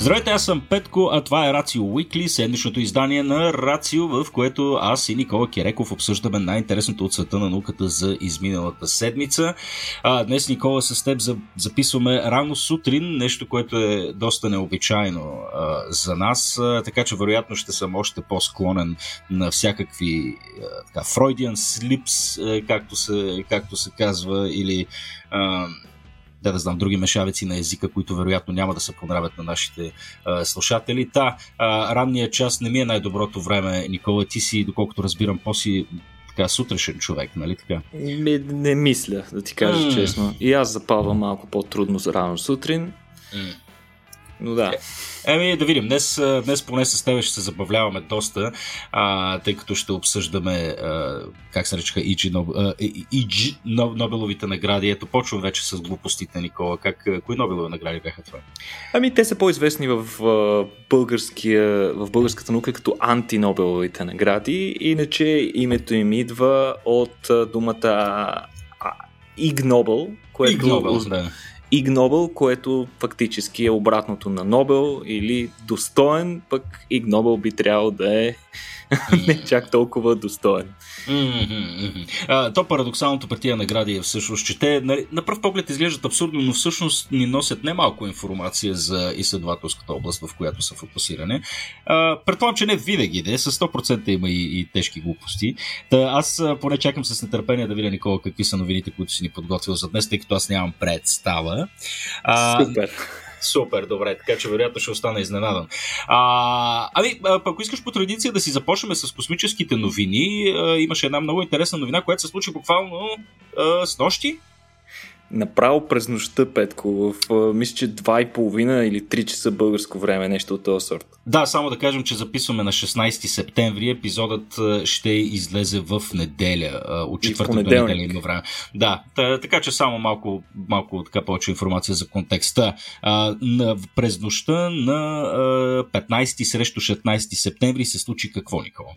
Здравейте, аз съм Петко, а това е Рацио Уикли, седмичното издание на Рацио, в което аз и Никола Киреков обсъждаме най-интересното от света на науката за изминалата седмица. А, днес, Никола, с теб записваме рано сутрин, нещо, което е доста необичайно а, за нас, а, така че вероятно ще съм още по-склонен на всякакви а, така, Freudian slips, а, както, се, както се казва, или а, да, да знам, други мешавици на езика, които вероятно няма да се понравят на нашите а, слушатели. Та, а, ранния час не ми е най-доброто време, Никола. Ти си, доколкото разбирам, по-си така сутрешен човек, нали така? Не, не мисля, да ти кажа mm. честно. И аз запалвам малко по-трудно рано сутрин. Mm. Но да. Еми, да видим. Днес, днес поне с теб ще се забавляваме доста, а, тъй като ще обсъждаме, а, как се наричаха, Иджи, Ноб... Иджи Нобеловите награди. Ето, почвам вече с глупостите, Никола. Как, кои Нобелови награди бяха това? Ами, те са по-известни в, българския, в българската наука като антинобеловите награди. Иначе името им идва от думата Иг Нобел, което... Иг Нобел, да Иг Нобел, което фактически е обратното на Нобел или достоен, пък Иг Нобел би трябвало да е не чак толкова достоен. А, то парадоксалното при тия награди е всъщност, че те нали, на пръв поглед изглеждат абсурдно, но всъщност ни носят немалко информация за изследователската област, в която са фокусирани. А, предполагам, че не винаги де, с 100% има и, и тежки глупости. Та, аз поне чакам с нетърпение да видя, Никола, какви са новините, които си ни подготвил за днес, тъй като аз нямам представа. А, Супер. Супер, добре, така че вероятно ще остана изненадан. А, ами, ако искаш по традиция да си започнем с космическите новини, а, имаше една много интересна новина, която се случи буквално а, с нощи направо през нощта, Петко, в мисля, че 2.30 или 3 часа българско време, нещо от този сорт. Да, само да кажем, че записваме на 16 септември, епизодът ще излезе в неделя, от четвъртък до неделя има време. Да, така че само малко, малко така повече информация за контекста. А, на, през нощта на 15 срещу 16 септември се случи какво, Никола?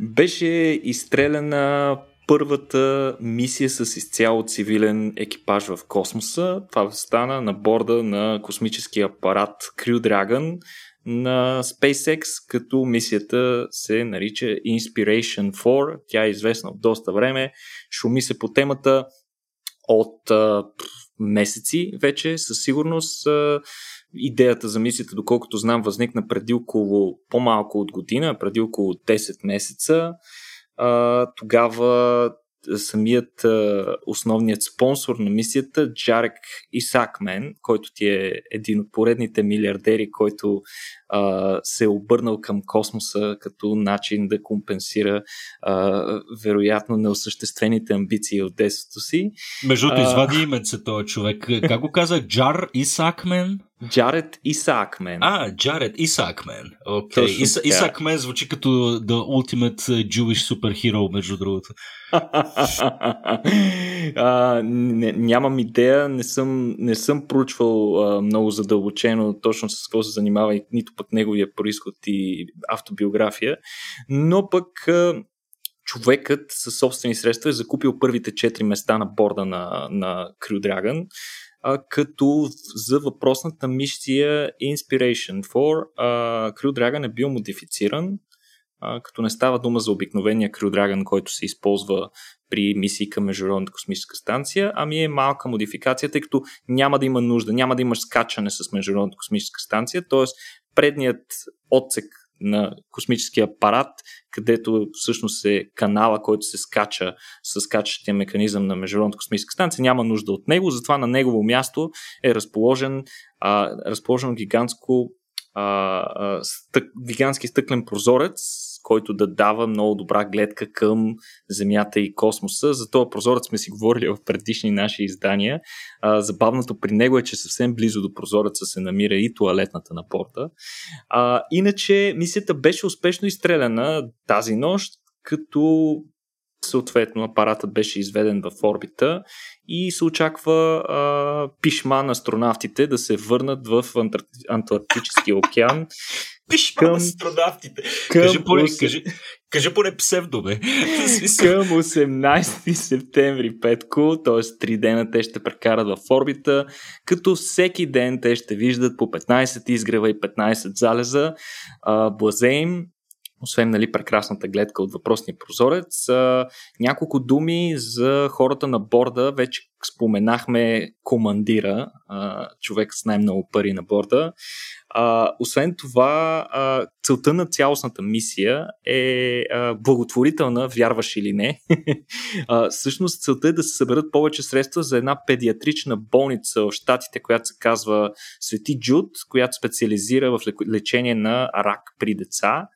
Беше изстреляна първата мисия с изцяло цивилен екипаж в космоса. Това стана на борда на космическия апарат Crew Dragon на SpaceX, като мисията се нарича Inspiration 4. Тя е известна от доста време. Шуми се по темата от месеци вече, със сигурност. Идеята за мисията, доколкото знам, възникна преди около по-малко от година, преди около 10 месеца а, тогава самият а, основният спонсор на мисията, Джарек Исакмен, който ти е един от поредните милиардери, който а, се е обърнал към космоса като начин да компенсира а, вероятно неосъществените амбиции от детството си. Между другото, извади именце този човек. Как го казах? Джар Исакмен? Джаред Исаакмен. А, Джаред Исаакмен. Окей. Okay. Ис, Исаакмен звучи като The Ultimate Jewish Superhero, между другото. а, не, нямам идея, не съм, не съм проучвал а, много задълбочено точно с какво се занимава и нито пък неговия происход и автобиография, но пък а, човекът със собствени средства е закупил първите 4 места на борда на, на Crew Dragon а, като за въпросната мисия Inspiration 4 а, Crew Dragon е бил модифициран, а, като не става дума за обикновения Crew Dragon, който се използва при мисии към Международната космическа станция, ами е малка модификация, тъй като няма да има нужда, няма да имаш скачане с Международната космическа станция, т.е. предният отсек на космическия апарат, където всъщност е канала, който се скача с скачащия механизъм на Международната космическа станция. Няма нужда от него, затова на негово място е разположен, а, разположен гигантско а, а, стък, гигантски стъклен прозорец, който да дава много добра гледка към Земята и космоса. За този прозорец сме си говорили в предишни наши издания. А, забавното при него е, че съвсем близо до прозореца се намира и туалетната на порта. А, иначе мисията беше успешно изстреляна тази нощ, като съответно апаратът беше изведен в орбита и се очаква а, пишма на астронавтите да се върнат в Антарктическия океан Пиши към астронавтите. Към кажи, поне, кажи, кажи поне псевдо, бе. към 18 септември, Петко, т.е. 3 дена те ще прекарат в орбита, като всеки ден те ще виждат по 15 изгрева и 15 залеза. Блазеем освен нали, прекрасната гледка от въпросния прозорец. А, няколко думи за хората на борда. Вече споменахме командира, а, човек с най-много пари на борда. А, освен това, а, целта на цялостната мисия е а, благотворителна, вярваш или не. а, всъщност целта е да се съберат повече средства за една педиатрична болница в Штатите, която се казва Свети Джуд, която специализира в лечение на рак при деца.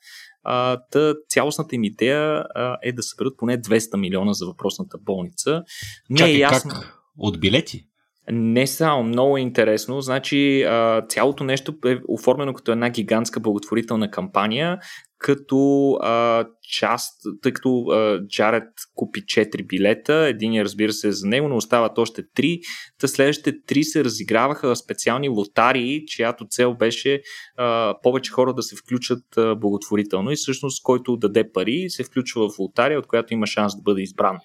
А, та цялостната им идея а, е да съберат поне 200 милиона за въпросната болница. Не Чакай, е ясно. Как? От билети? Не само, много е интересно. Значи цялото нещо е оформено като една гигантска благотворителна кампания, като а, част, тъй като а, Джаред купи 4 билета, един разбира се за него, но остават още 3. Та следващите 3 се разиграваха в специални лотарии, чиято цел беше а, повече хора да се включат а, благотворително и всъщност който даде пари се включва в лотария, от която има шанс да бъде избран.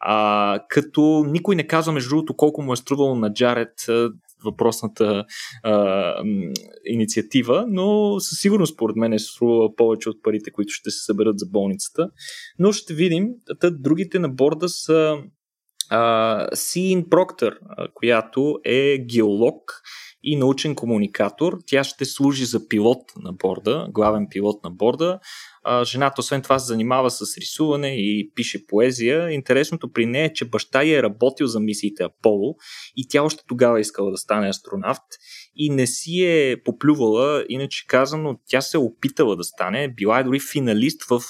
А, като никой не казва, между другото, колко му е струвало на Джаред въпросната а, инициатива, но със сигурност, според мен, е струва повече от парите, които ще се съберат за болницата. Но ще видим. Та, другите на борда са Сиин Проктор, която е геолог и научен комуникатор. Тя ще служи за пилот на борда, главен пилот на борда. Жената, освен това, се занимава с рисуване и пише поезия. Интересното при нея е, че баща й е работил за мисиите Аполо и тя още тогава е искала да стане астронавт и не си е поплювала, иначе казано, тя се е опитала да стане, била е дори финалист в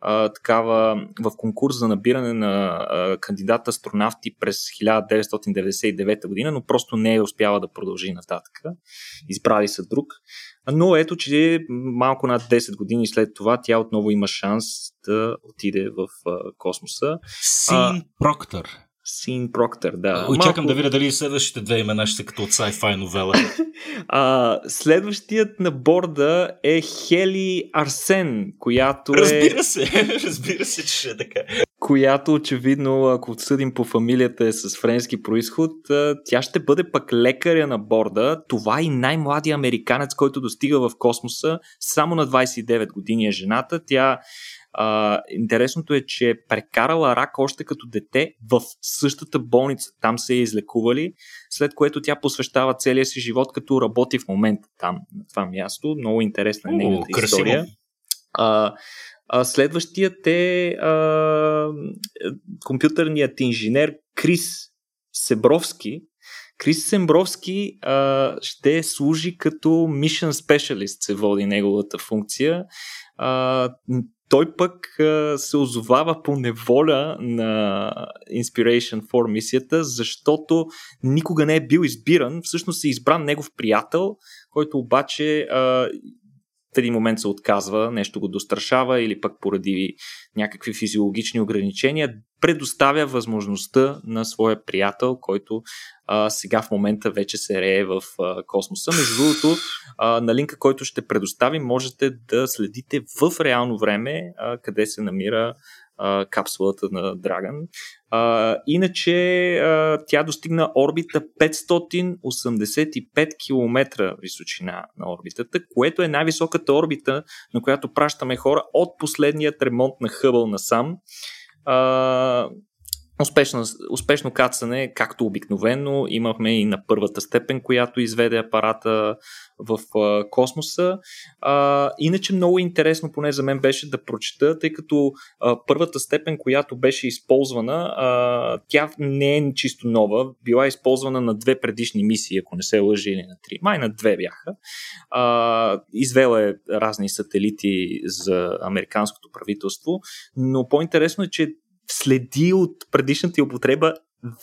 а, такава, в конкурс за набиране на а, кандидат астронавти през 1999 година, но просто не е успяла да продължи нататък. Избрали са друг. Но ето, че малко над 10 години след това тя отново има шанс да отиде в а, космоса. Син Проктор. Син Проктор, да. Очаквам Малко... да видя дали следващите две имена ще са като от sci-fi новела. а, следващият на борда е Хели Арсен, която е... Разбира се, разбира се, че ще е така. Която очевидно, ако отсъдим по фамилията е с френски происход, тя ще бъде пък лекаря на борда. Това е най-младия американец, който достига в космоса. Само на 29 години е жената. Тя а, интересното е, че е прекарала рак още като дете в същата болница. Там се е излекували, след което тя посвещава целия си живот, като работи в момента там, на това място. Много интересна е нейната красиво. история. А, а, следващият е а, компютърният инженер Крис Себровски, Крис Сембровски а, ще служи като Mission Specialist, се води неговата функция. А, той пък а, се озовава по неволя на Inspiration 4 мисията, защото никога не е бил избиран. Всъщност е избран негов приятел, който обаче а, в един момент се отказва, нещо го дострашава или пък поради някакви физиологични ограничения, предоставя възможността на своя приятел, който а, сега в момента вече се рее в а, космоса. Между другото, а, на линка, който ще предоставим, можете да следите в реално време а, къде се намира капсулата на Драган. Иначе а, тя достигна орбита 585 км височина на орбитата, което е най-високата орбита, на която пращаме хора от последният ремонт на Хъбъл насам. А, Успешно, успешно кацане, както обикновено, имахме и на първата степен, която изведе апарата в космоса. А, иначе много интересно, поне за мен беше да прочета, тъй като а, първата степен, която беше използвана, а, тя не е чисто нова, била използвана на две предишни мисии, ако не се лъжи или на три, май на две бяха. А, извела е разни сателити за американското правителство, но по-интересно е, че следи от предишната употреба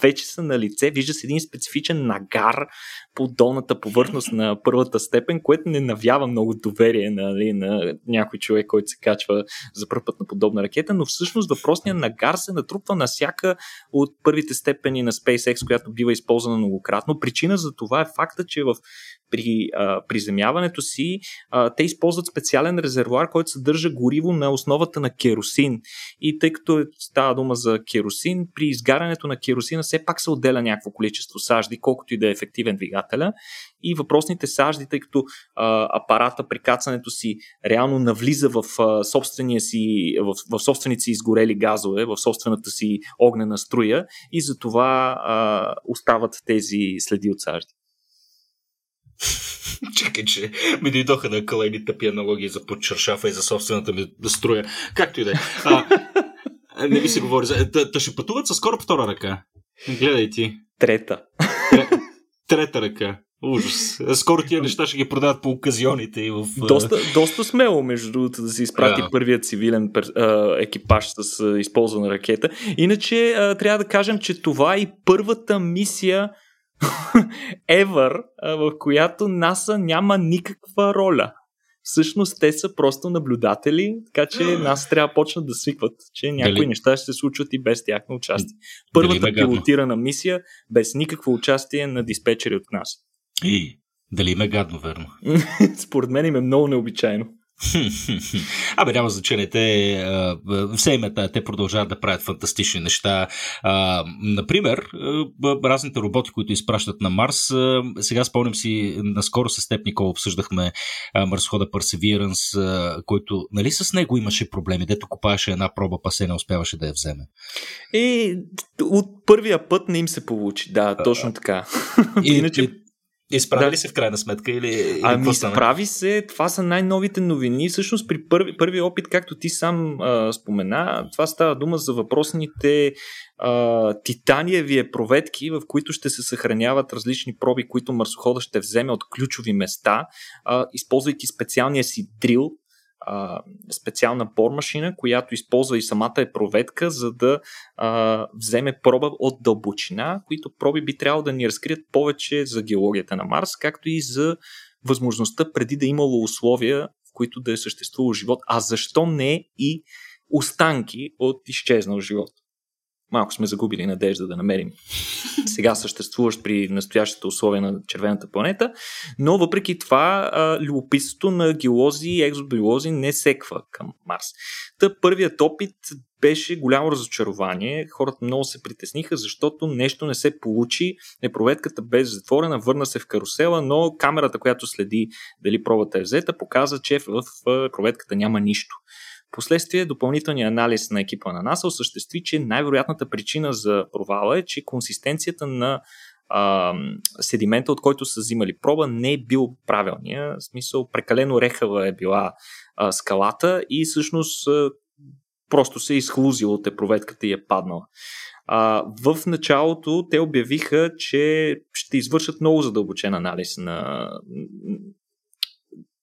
вече са на лице. Вижда се един специфичен нагар по долната повърхност на първата степен, което не навява много доверие нали, на някой човек, който се качва за първ път на подобна ракета, но всъщност въпросният нагар се натрупва на всяка от първите степени на SpaceX, която бива използвана многократно. Причина за това е факта, че в при а, приземяването си а, те използват специален резервуар, който съдържа гориво на основата на керосин. И тъй като става дума за керосин, при изгарянето на керосина все пак се отделя някакво количество сажди, колкото и да е ефективен двигателя. И въпросните сажди, тъй като а, апарата при кацането си реално навлиза в, а, собствения си, в, в собствените си изгорели газове, в собствената си огнена струя и затова а, остават тези следи от сажди. Чакай, че ми дойдоха на къла едни тъпи аналогии за подчершафа и за собствената ми струя. Както и да е. Не ми се говори. Та, та ще пътуват с скоро втора ръка. Гледай ти. Трета. Трета ръка. Ужас. Скоро тия неща ще ги продават по оказионите и в... Доста, доста смело, между другото, да се изпрати yeah. първият цивилен пер, а, екипаж с а, използвана ракета. Иначе а, трябва да кажем, че това е и първата мисия ever, в която НАСА няма никаква роля. Всъщност те са просто наблюдатели, така че нас трябва да почнат да свикват, че някои Дали... неща ще се случват и без тяхно участие. Първата пилотирана мисия без никакво участие на диспетчери от нас. И, дали има гадно, верно? Според мен им е много необичайно. Абе, няма значение. Те, все имета, те продължават да правят фантастични неща. Например, разните роботи, които изпращат на Марс. Сега спомням си, наскоро с теб, Никола, обсъждахме марсхода Perseverance, който, нали с него имаше проблеми, дето копаеше една проба, па се не успяваше да я вземе. И от първия път не им се получи, да, точно така. И, Иначе... Изправи да. се в крайна сметка или, или Ами справи се, това са най-новите новини. Всъщност при първи, първи опит, както ти сам а, спомена, това става дума за въпросните а, титаниеви проветки, в които ще се съхраняват различни проби, които марсохода ще вземе от ключови места, а, използвайки специалния си дрил, специална бормашина, която използва и самата е проветка, за да а, вземе проба от дълбочина, които проби би трябвало да ни разкрият повече за геологията на Марс, както и за възможността преди да е имало условия, в които да е съществувал живот, а защо не и останки от изчезнал живот малко сме загубили надежда да намерим сега съществуващ при настоящите условия на червената планета, но въпреки това любопитството на геолози и екзобиолози не секва към Марс. Та първият опит беше голямо разочарование. Хората много се притесниха, защото нещо не се получи. Непроветката беше затворена, върна се в карусела, но камерата, която следи дали пробата е взета, показа, че в проветката няма нищо. Последствие допълнителният анализ на екипа на НАСА осъществи, че най-вероятната причина за провала е, че консистенцията на а, седимента, от който са взимали проба, не е бил правилния. В смисъл, прекалено рехава е била а, скалата и всъщност а, просто се е изхлузило от проветката и е паднала. А, в началото те обявиха, че ще извършат много задълбочен анализ на,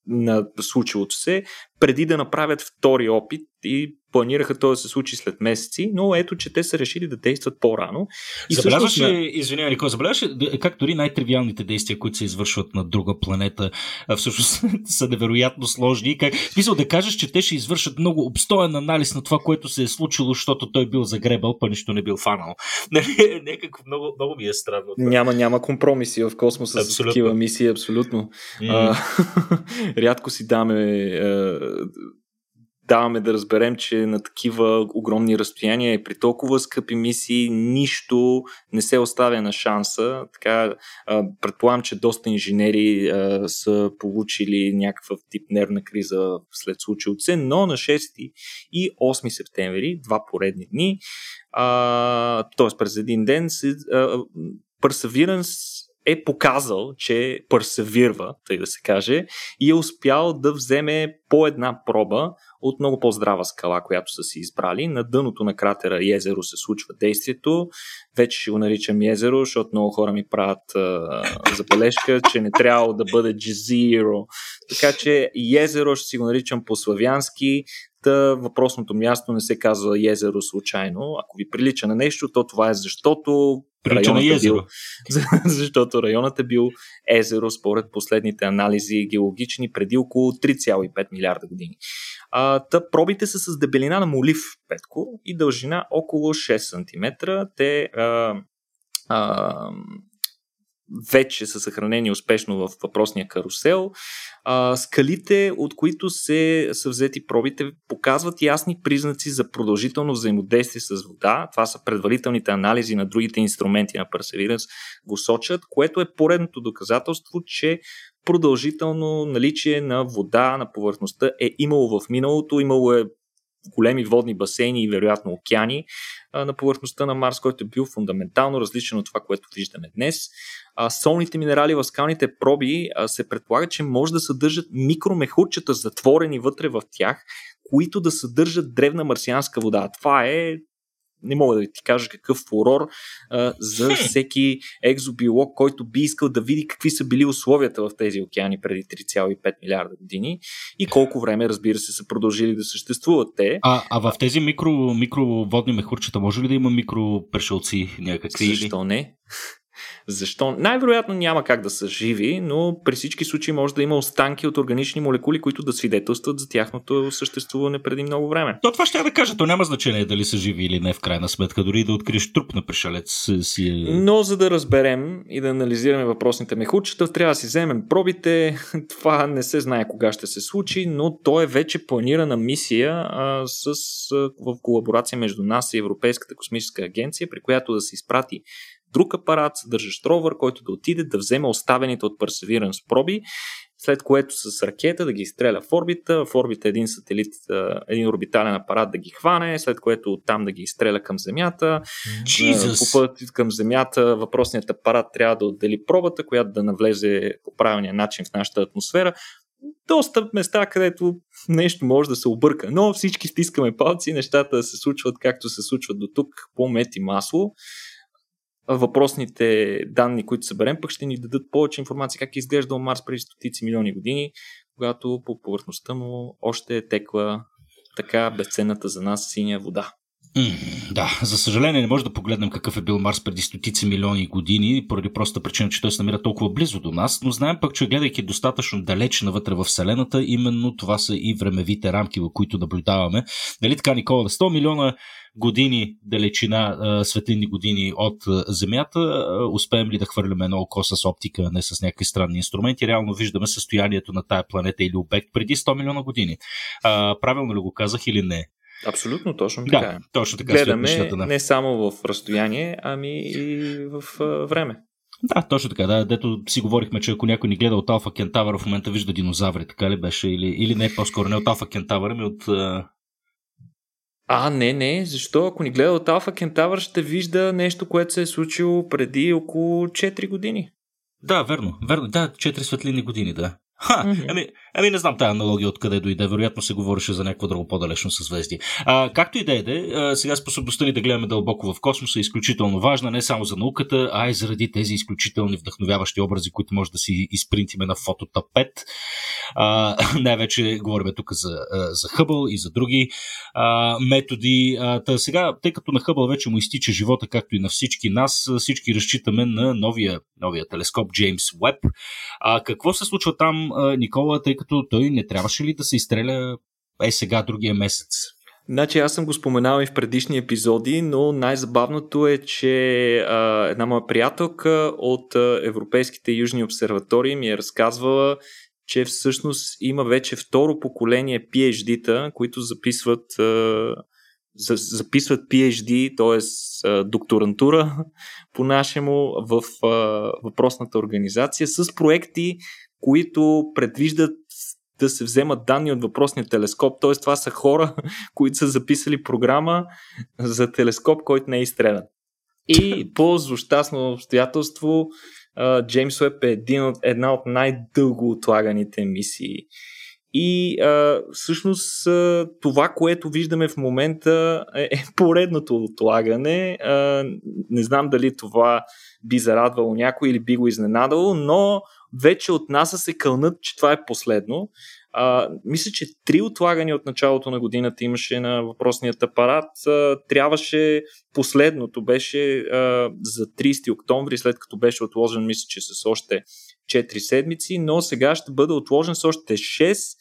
на случилото се, преди да направят втори опит и планираха то да се случи след месеци, но ето, че те са решили да действат по-рано. И забелязваш ли, на... извинявай, Никол, забелязваш как дори най-тривиалните действия, които се извършват на друга планета, всъщност са невероятно сложни. Как... Смисъл да кажеш, че те ще извършат много обстоен анализ на това, което се е случило, защото той бил загребал, па нищо не бил фанал. Някакво много, много ми е странно. Няма, няма компромиси в космоса абсолютно. с такива мисии, абсолютно. Mm. А, рядко си даме даваме да разберем, че на такива огромни разстояния и при толкова скъпи мисии нищо не се оставя на шанса. Така, предполагам, че доста инженери са получили някакъв тип нервна криза след случилото се, но на 6 и 8 септември, два поредни дни, т.е. през един ден, Perseverance е показал, че персевирва, тъй да се каже, и е успял да вземе по една проба от много по-здрава скала, която са си избрали. На дъното на кратера Езеро се случва действието. Вече ще го наричам Езеро, защото много хора ми правят а, забележка, че не трябва да бъде Джезиро. Така че Езеро ще си го наричам по-славянски, Та въпросното място не се казва езеро случайно. Ако ви прилича на нещо, то това е защото Прилича на езеро. Бил, защото районът е бил езеро според последните анализи геологични преди около 3,5 милиарда години. А, та пробите са с дебелина на молив, Петко, и дължина около 6 см. Те а, а, вече са съхранени успешно в въпросния карусел. А, скалите, от които се са взети пробите, показват ясни признаци за продължително взаимодействие с вода. Това са предварителните анализи на другите инструменти на Perseverance го сочат, което е поредното доказателство, че продължително наличие на вода на повърхността е имало в миналото, имало е големи водни басейни и вероятно океани а, на повърхността на Марс, който е бил фундаментално различен от това, което виждаме днес. А, солните минерали в скалните проби а, се предполага, че може да съдържат микромехурчета, затворени вътре в тях, които да съдържат древна марсианска вода. Това е не мога да ти кажа какъв фурор а, за всеки екзобиолог, който би искал да види какви са били условията в тези океани преди 3,5 милиарда години и колко време, разбира се, са продължили да съществуват те. А, а в тези микро, микроводни мехурчета може ли да има микропрешелци някакви? Защо не? Защо? Най-вероятно няма как да са живи, но при всички случаи може да има останки от органични молекули, които да свидетелстват за тяхното съществуване преди много време. То това ще я да кажа, то няма значение дали са живи или не в крайна сметка, дори да откриеш труп на пришелец си е... Но за да разберем и да анализираме въпросните мехурчета, трябва да си вземем пробите. Това не се знае кога ще се случи, но то е вече планирана мисия а, с, а, в колаборация между нас и Европейската космическа агенция, при която да се изпрати друг апарат, съдържащ ровър, който да отиде да вземе оставените от Perseverance проби, след което с ракета да ги изстреля в орбита, в орбита един сателит, един орбитален апарат да ги хване, след което оттам да ги изстреля към Земята. Jesus. По път към Земята въпросният апарат трябва да отдели пробата, която да навлезе по правилния начин в нашата атмосфера доста места, където нещо може да се обърка, но всички стискаме палци, нещата се случват както се случват до тук, по мет и масло въпросните данни, които съберем, пък ще ни дадат повече информация как е изглеждал Марс преди стотици милиони години, когато по повърхността му още е текла така безценната за нас синя вода. Да, за съжаление не може да погледнем какъв е бил Марс преди стотици милиони години, поради простата причина, че той се намира толкова близо до нас, но знаем пък, че гледайки достатъчно далеч навътре в Вселената, именно това са и времевите рамки, в които наблюдаваме. Дали така, Никола, 100 милиона години далечина, светлинни години от Земята, успеем ли да хвърлим едно око с оптика, не с някакви странни инструменти, реално виждаме състоянието на тая планета или обект преди 100 милиона години. А, правилно ли го казах или не? Абсолютно, точно така. Да, точно така Гледаме да. не само в разстояние, ами и в време. Да, точно така. Да, дето си говорихме, че ако някой ни гледа от Алфа Кентавър, в момента вижда динозаври, така ли беше? Или, или не, по-скоро не от Алфа Кентавър, ами от а, не, не. Защо? Ако ни гледа от Алфа Кентавър, ще вижда нещо, което се е случило преди около 4 години. Да, верно. верно. Да, 4 светлини години, да. Ха, mm-hmm. ами, ами не знам тази аналогия откъде дойде. Вероятно се говореше за някакво друго по-далечно съзвездие. А, както и да е, сега способността ни да гледаме дълбоко в космоса е изключително важна, не само за науката, а и заради тези изключителни вдъхновяващи образи, които може да си изпринтиме на фототапет. А, най-вече говорим тук за, за Хъбъл и за други а, методи. А, та сега, тъй като на Хъбъл вече му изтича живота, както и на всички нас, всички разчитаме на новия, новия телескоп Джеймс Уеб. А, какво се случва там, Никола, тъй като той не трябваше ли да се изстреля е сега другия месец? Значи аз съм го споменал и в предишни епизоди, но най-забавното е, че а, една моя приятелка от а, Европейските южни обсерватории ми е разказвала, че всъщност има вече второ поколение PhD-та, които записват а, записват PhD, т.е. докторантура по-нашему в а, въпросната организация с проекти, които предвиждат да се вземат данни от въпросния телескоп. Т.е. това са хора, които са записали програма за телескоп, който не е изстрелян. И по злощастно обстоятелство Джеймс Уеб е един от, една от най-дълго отлаганите мисии. И а, всъщност а, това, което виждаме в момента е, е поредното отлагане. А, не знам дали това би зарадвало някой или би го изненадало, но вече от НАСА се кълнат, че това е последно. А, мисля, че три отлагания от началото на годината имаше на въпросният апарат. А, трябваше последното беше а, за 30 октомври, след като беше отложен, мисля, че с още 4 седмици, но сега ще бъде отложен с още 6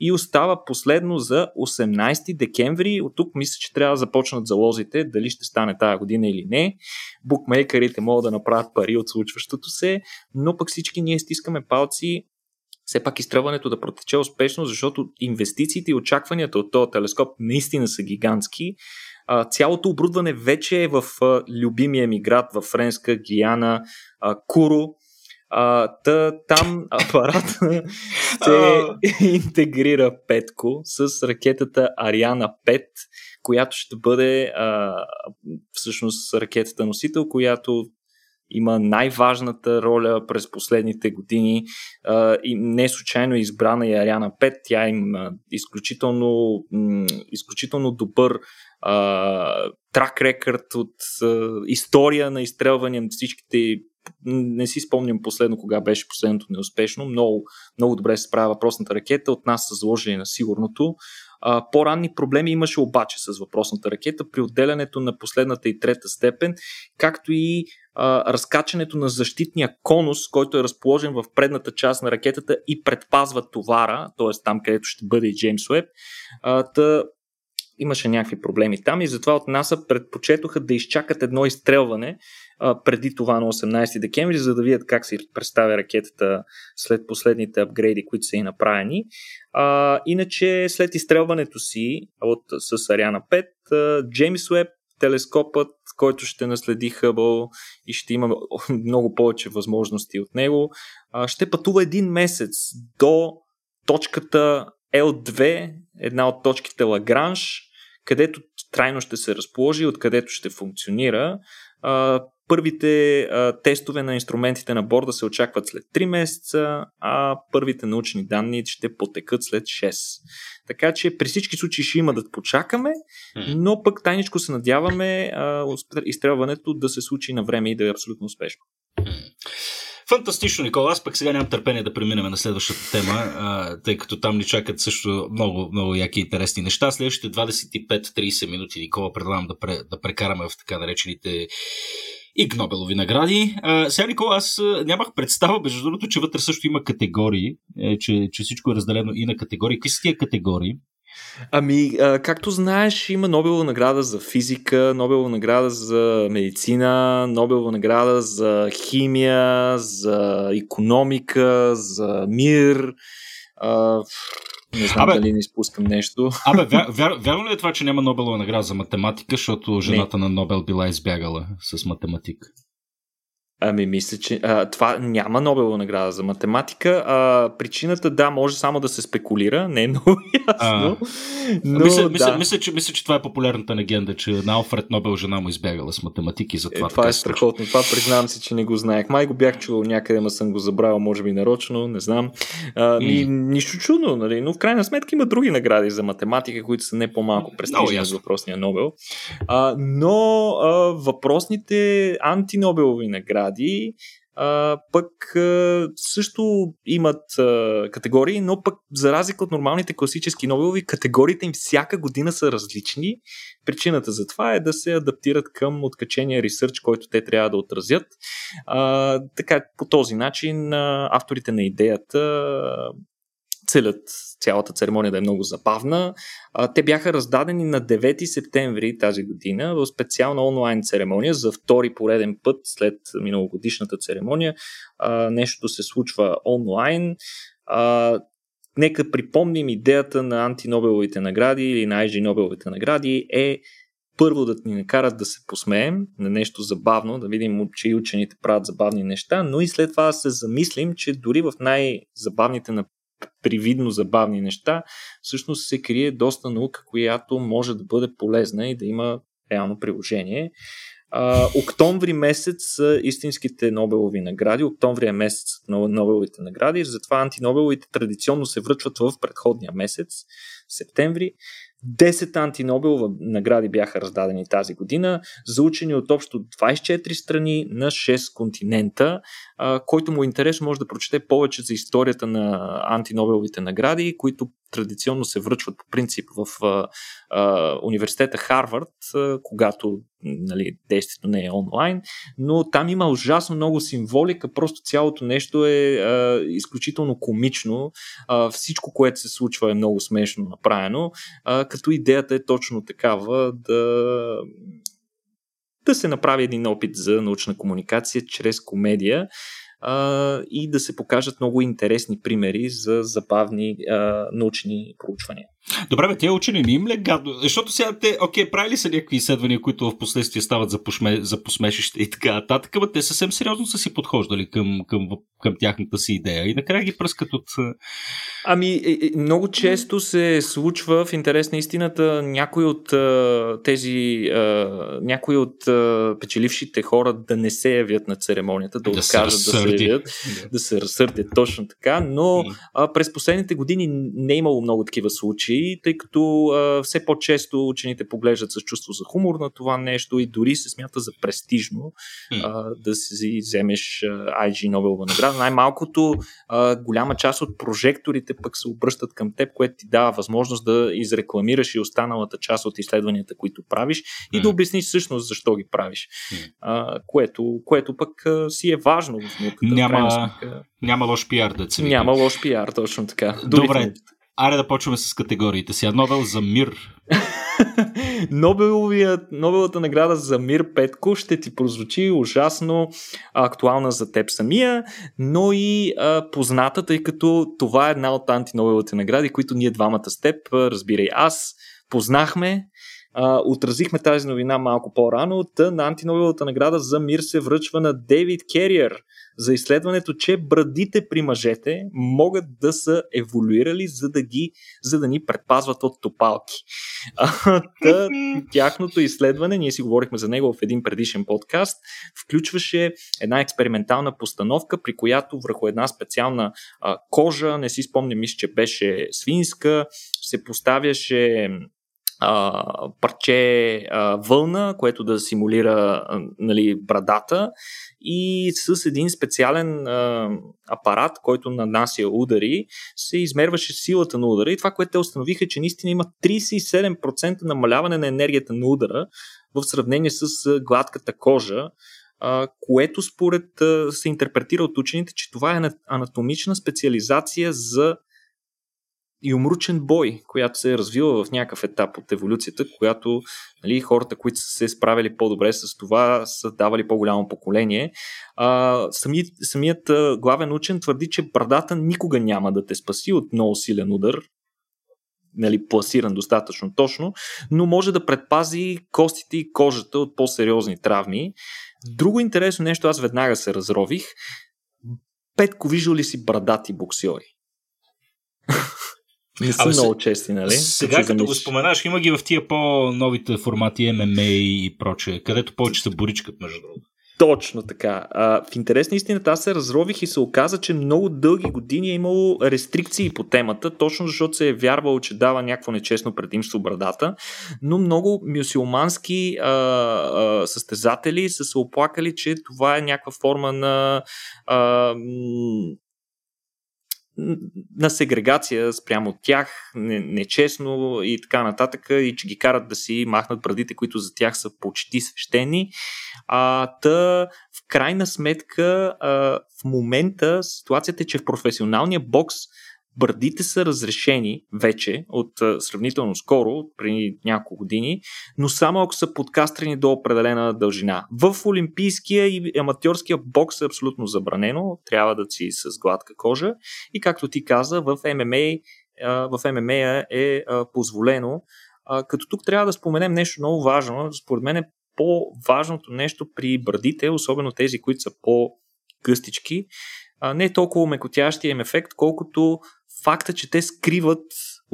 и остава последно за 18 декември. От тук мисля, че трябва да започнат залозите, дали ще стане тази година или не. Букмейкерите могат да направят пари от случващото се, но пък всички ние стискаме палци все пак изтръването да протече успешно, защото инвестициите и очакванията от този телескоп наистина са гигантски. Цялото оборудване вече е в любимия ми град, в Френска, Гиана, Куро. А, та, там апарат се интегрира петко с ракетата Ариана 5, която ще бъде а, всъщност ракетата носител, която има най-важната роля през последните години а, и не случайно е избрана и Ариана 5. Тя има изключително, м- изключително добър трак рекърд от а, история на изстрелване на всичките не си спомням последно кога беше последното неуспешно. Много, много добре се справя въпросната ракета. От нас са заложени на сигурното. А, по-ранни проблеми имаше обаче с въпросната ракета при отделянето на последната и трета степен, както и а, разкачането на защитния конус, който е разположен в предната част на ракетата и предпазва товара, т.е. там където ще бъде и Джеймс Уеб. А, та, имаше някакви проблеми там и затова от НАСА предпочетоха да изчакат едно изстрелване а, преди това на 18 декември, за да видят как се представя ракетата след последните апгрейди, които са и направени. А, иначе след изстрелването си от, с Ариана 5, Джеймс Уеб телескопът, който ще наследи Хъбъл и ще има много повече възможности от него, ще пътува един месец до точката L2, една от точките Лагранж, където трайно ще се разположи, откъдето ще функционира. Първите а, тестове на инструментите на борда се очакват след 3 месеца, а първите научни данни ще потекат след 6. Така че при всички случаи ще има да почакаме, но пък тайничко се надяваме а, изстрелването да се случи на време и да е абсолютно успешно. Фантастично, Никола. Аз пък сега нямам търпение да преминем на следващата тема, а, тъй като там ни чакат също много, много яки интересни неща. Следващите 25-30 минути, Никола, предлагам да, пре, да прекараме в така наречените и Гнобелови награди. А, сега, Никола, аз нямах представа, между другото, че вътре също има категории, е, че, че всичко е разделено и на категории. Какви са тия категории? Ами, а, както знаеш, има Нобелова награда за физика, Нобелова награда за медицина, Нобелова награда за химия, за економика, за мир. А, не знам Абе, дали не изпускам нещо. Абе, вя, вя, вярно ли е това, че няма Нобелова награда за математика, защото жената не. на Нобел била избягала с математика? Ами, мисля, че а, това няма Нобелова награда за математика. А, причината, да, може само да се спекулира, не е много ясно. А, но, мисля, да. мисля, мисля, че, мисля, че това е популярната легенда, че на Алфред Нобел жена му избягала с математики. За това, е, това е страхотно. Това признавам си, че не го знаех. Май го бях чувал някъде, ма съм го забравил, може би нарочно, не знам. А, ни, нищо чудно, нали? но в крайна сметка има други награди за математика, които са не по-малко престижни от въпросния Нобел. А, но а, въпросните антинобелови награди награди, а, пък а, също имат а, категории, но пък за разлика от нормалните класически Нобелови, категориите им всяка година са различни. Причината за това е да се адаптират към откачения ресърч, който те трябва да отразят. А, така, по този начин а, авторите на идеята целят цялата церемония да е много забавна. те бяха раздадени на 9 септември тази година в специална онлайн церемония за втори пореден път след миналогодишната церемония. нещото се случва онлайн. нека припомним идеята на антинобеловите награди или на IG Нобеловите награди е първо да ни накарат да се посмеем на нещо забавно, да видим, че и учените правят забавни неща, но и след това да се замислим, че дори в най-забавните на привидно забавни неща, всъщност се крие доста наука, която може да бъде полезна и да има реално приложение. А, октомври месец са истинските Нобелови награди. Октомври е месец на Нобеловите награди, затова антинобеловите традиционно се връчват в предходния месец, септември. 10 антинобелова награди бяха раздадени тази година за учени от общо 24 страни на 6 континента. Който му е интерес може да прочете повече за историята на антинобеловите награди, които традиционно се връчват по принцип в а, а, университета Харвард, а, когато нали, действието не е онлайн, но там има ужасно много символика, просто цялото нещо е а, изключително комично, а, всичко, което се случва е много смешно направено, а, като идеята е точно такава да да се направи един опит за научна комуникация чрез комедия а, и да се покажат много интересни примери за забавни а, научни проучвания. Добре, бе, тези учени не им ли гадно? Защото сега те, окей, правили са някакви изследвания, които в последствие стават за, пошме, за посмешище и така нататък, но те съвсем сериозно са си подхождали към, към, към тяхната си идея и накрая ги пръскат от... Ами, е, е, много често се случва в интерес на истината някой от тези, някои от печелившите хора да не се явят на церемонията, да, да откажат да се явят, да. се разсърдят точно така, но през последните години не е имало много такива случаи случаи, тъй като а, все по-често учените поглеждат с чувство за хумор на това нещо и дори се смята за престижно а, да си вземеш а, IG Нобелова награда. Най-малкото а, голяма част от прожекторите пък се обръщат към теб, което ти дава възможност да изрекламираш и останалата част от изследванията, които правиш и да обясниш всъщност защо ги правиш. А, което, което пък а, си е важно в науката. Няма, няма лош пиар да се Няма лош пиар, точно така. Добре, Аре да почваме с категориите. Сега Нобел за мир. Нобеловата награда за мир, Петко, ще ти прозвучи ужасно актуална за теб самия, но и а, позната, тъй като това е една от антинобеловите награди, които ние двамата с теб, разбирай аз, познахме а, отразихме тази новина малко по-рано. Та на антинобеловата награда за мир се връчва на Дейвид Кериер за изследването, че брадите при мъжете могат да са еволюирали, за да, ги, за да ни предпазват от топалки. А, та, тяхното изследване, ние си говорихме за него в един предишен подкаст, включваше една експериментална постановка, при която върху една специална а, кожа, не си спомням, мисля, че беше свинска, се поставяше а, парче а, вълна, което да симулира а, нали, брадата. И с един специален а, апарат, който нанася удари, се измерваше силата на удара. И това, което те установиха, е, че наистина има 37% намаляване на енергията на удара в сравнение с гладката кожа, което според се интерпретира от учените, че това е анатомична специализация за и умручен бой, която се е развила в някакъв етап от еволюцията, която нали, хората, които са се справили по-добре с това, са давали по-голямо поколение. А, самият, самият главен учен твърди, че брадата никога няма да те спаси от много силен удар, нали, пласиран достатъчно точно, но може да предпази костите и кожата от по-сериозни травми. Друго интересно нещо, аз веднага се разрових. Петко, виждал ли си брадати боксьори? Не са Абе, много чести, нали? Сега, като го споменаш, има ги в тия по-новите формати MMA и прочее, където повече са боричкат, между другото. Точно така. А, в интерес на истината аз се разрових и се оказа, че много дълги години е имало рестрикции по темата, точно защото се е вярвало, че дава някакво нечестно предимство брадата, но много мюсюлмански а, а, състезатели са се оплакали, че това е някаква форма на а, на сегрегация спрямо от тях, нечестно и така нататък, и че ги карат да си махнат брадите, които за тях са почти свещени. А, та, в крайна сметка, а, в момента ситуацията е, че в професионалния бокс Бърдите са разрешени вече от сравнително скоро, преди няколко години, но само ако са подкастрени до определена дължина. В олимпийския и аматьорския бокс е абсолютно забранено, трябва да си с гладка кожа и както ти каза, в ММА, в ММА е позволено. Като тук трябва да споменем нещо много важно, според мен е по-важното нещо при брадите, особено тези, които са не е толкова мекотящия им ефект, колкото факта, че те скриват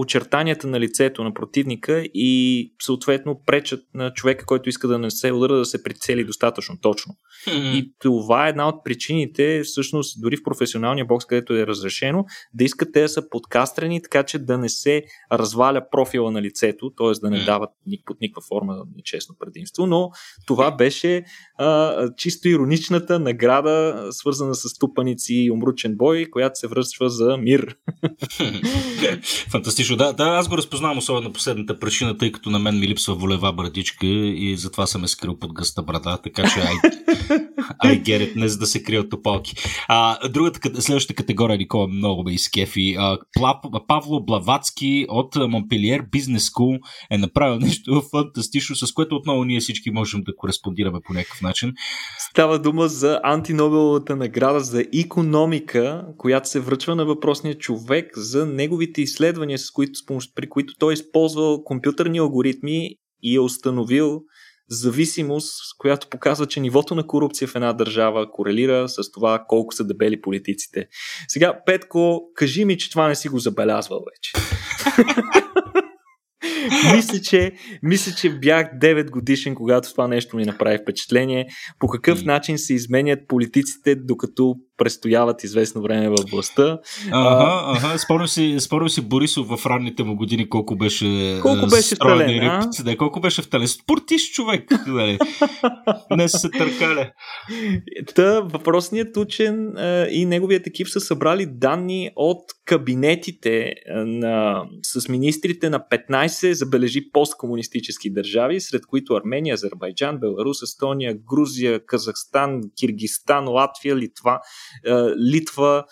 очертанията на лицето на противника и съответно пречат на човека, който иска да не се удара, да се прицели достатъчно точно. Mm-hmm. И това е една от причините, всъщност, дори в професионалния бокс, където е разрешено, да искат те да са подкастрени, така че да не се разваля профила на лицето, т.е. да не дават под никаква форма нечестно предимство. Но това беше а, чисто ироничната награда, свързана с тупаници и умручен бой, която се връщва за мир. Фантастично. Да, да, аз го разпознавам особено последната причина, тъй като на мен ми липсва волева брадичка и затова съм е скрил под гъста брада, така че I, I get it, не за да се крия от топалки. А, другата, следващата категория, Никола, много ме изкефи. А, Павло Блавацки от Монпелиер Бизнес Скул е направил нещо фантастично, с което отново ние всички можем да кореспондираме по някакъв начин. Става дума за антинобеловата награда за економика, която се връчва на въпросния човек за неговите изследвания, с които, при които той е използвал компютърни алгоритми и е установил зависимост, която показва, че нивото на корупция в една държава корелира с това колко са дебели политиците. Сега, Петко, кажи ми, че това не си го забелязвал вече. мисля, че, мисля, че бях 9 годишен, когато това нещо ми направи впечатление. По какъв начин се изменят политиците, докато престояват известно време в властта. Ага, ага. Спомням си, спомням си Борисов в ранните му години колко беше Колко беше в тален, а? Да, колко беше в тален. Спортист човек, нали? Не се търкаля. Та, въпросният учен а, и неговият екип са събрали данни от кабинетите на, с министрите на 15, забележи, посткомунистически държави, сред които Армения, Азербайджан, Беларус, Естония, Грузия, Казахстан, Киргистан, Латвия, Литва, Литва,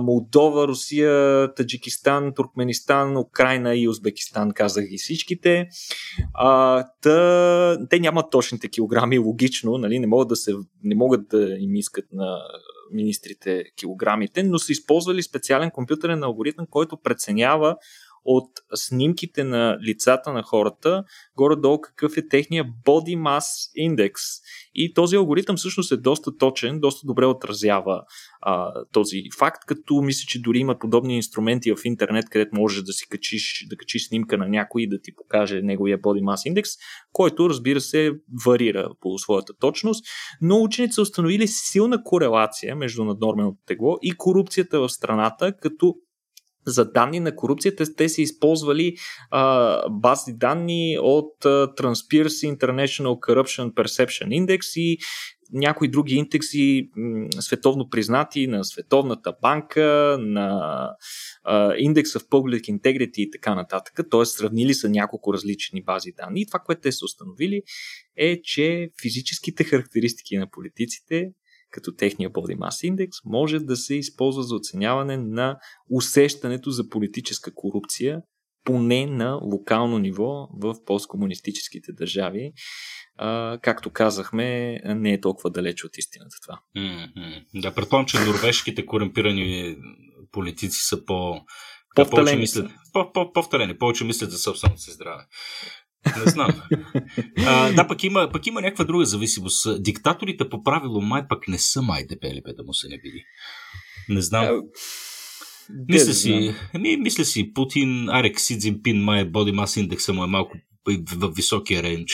Молдова, Русия, Таджикистан, Туркменистан, Украина и Узбекистан, казах и всичките. А, та, те нямат точните килограми, логично, нали, не, могат да се, не могат да им искат на министрите килограмите, но са използвали специален компютърен алгоритъм, който преценява от снимките на лицата на хората, горе-долу какъв е техния body mass index. И този алгоритъм всъщност е доста точен, доста добре отразява а, този факт, като мисля, че дори има подобни инструменти в интернет, където можеш да си качиш, да качиш снимка на някой и да ти покаже неговия body mass index, който разбира се варира по своята точност, но учените са установили силна корелация между наднорменото тегло и корупцията в страната, като за данни на корупцията те са използвали а, бази данни от а, Transparency International Corruption Perception Index и някои други индекси световно признати на Световната банка, на а, индекса в Public Integrity и така нататък. Т.е. сравнили са няколко различни бази данни. И това, което те са установили е, че физическите характеристики на политиците като техния Body Mass Index, може да се използва за оценяване на усещането за политическа корупция, поне на локално ниво в посткомунистическите държави. А, както казахме, не е толкова далеч от истината това. Mm-hmm. Да, предполагам, че норвежките корумпирани политици са по... По-вталени. Мислят, по-вталени, повече мислят за собственото си здраве. Не знам. А, да, пък има, пък има някаква друга зависимост. Диктаторите по правило май пък не са май дебели, бе, да му се не види. Не знам. Мисля си, ми, мисля си, Путин, Арек Си Цзинпин, май боди мас индекса му е малко в високия рейндж.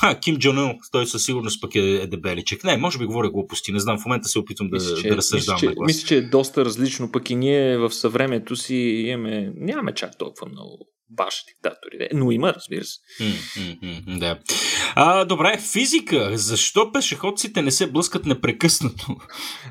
Ха, Ким Джон Ун, той със сигурност пък е, е дебеличек. Не, може би говоря глупости, не знам, в момента се опитвам да, мисля, че, да разсъждавам мисля, че, мисля, че е доста различно, пък и ние в съвремето си имаме, нямаме чак толкова много баш диктатори. Но има, разбира се. Mm-hmm, да. А, добре, физика. Защо пешеходците не се блъскат непрекъснато?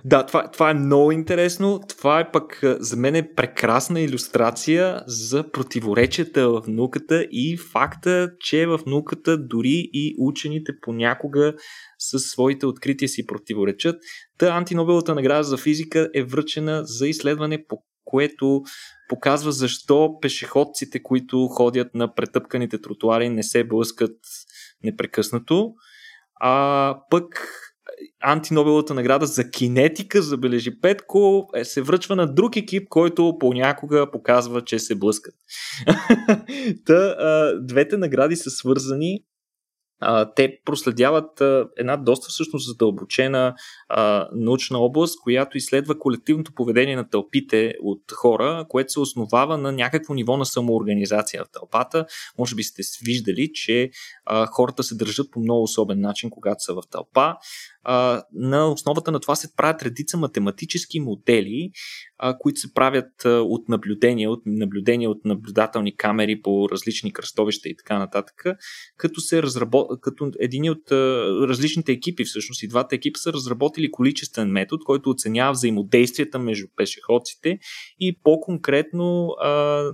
Да, това, това е много интересно. Това е пък за мен е прекрасна иллюстрация за противоречията в науката и факта, че в науката дори и учените понякога със своите открития си противоречат. Та антинобелата награда за физика е връчена за изследване по което показва защо пешеходците, които ходят на претъпканите тротуари, не се блъскат непрекъснато. А пък антинобелата награда за кинетика, забележи Петко, е, се връчва на друг екип, който понякога показва, че се блъскат. Та, а, двете награди са свързани те проследяват една доста всъщност задълбочена а, научна област, която изследва колективното поведение на тълпите от хора, което се основава на някакво ниво на самоорганизация в тълпата. Може би сте виждали, че а, хората се държат по много особен начин, когато са в тълпа а, на основата на това се правят редица математически модели, а, които се правят а, от наблюдения, от наблюдения от наблюдателни камери по различни кръстовища и така нататък, като се като един от различните екипи, всъщност и двата екипа са разработили количествен метод, който оценява взаимодействията между пешеходците и по-конкретно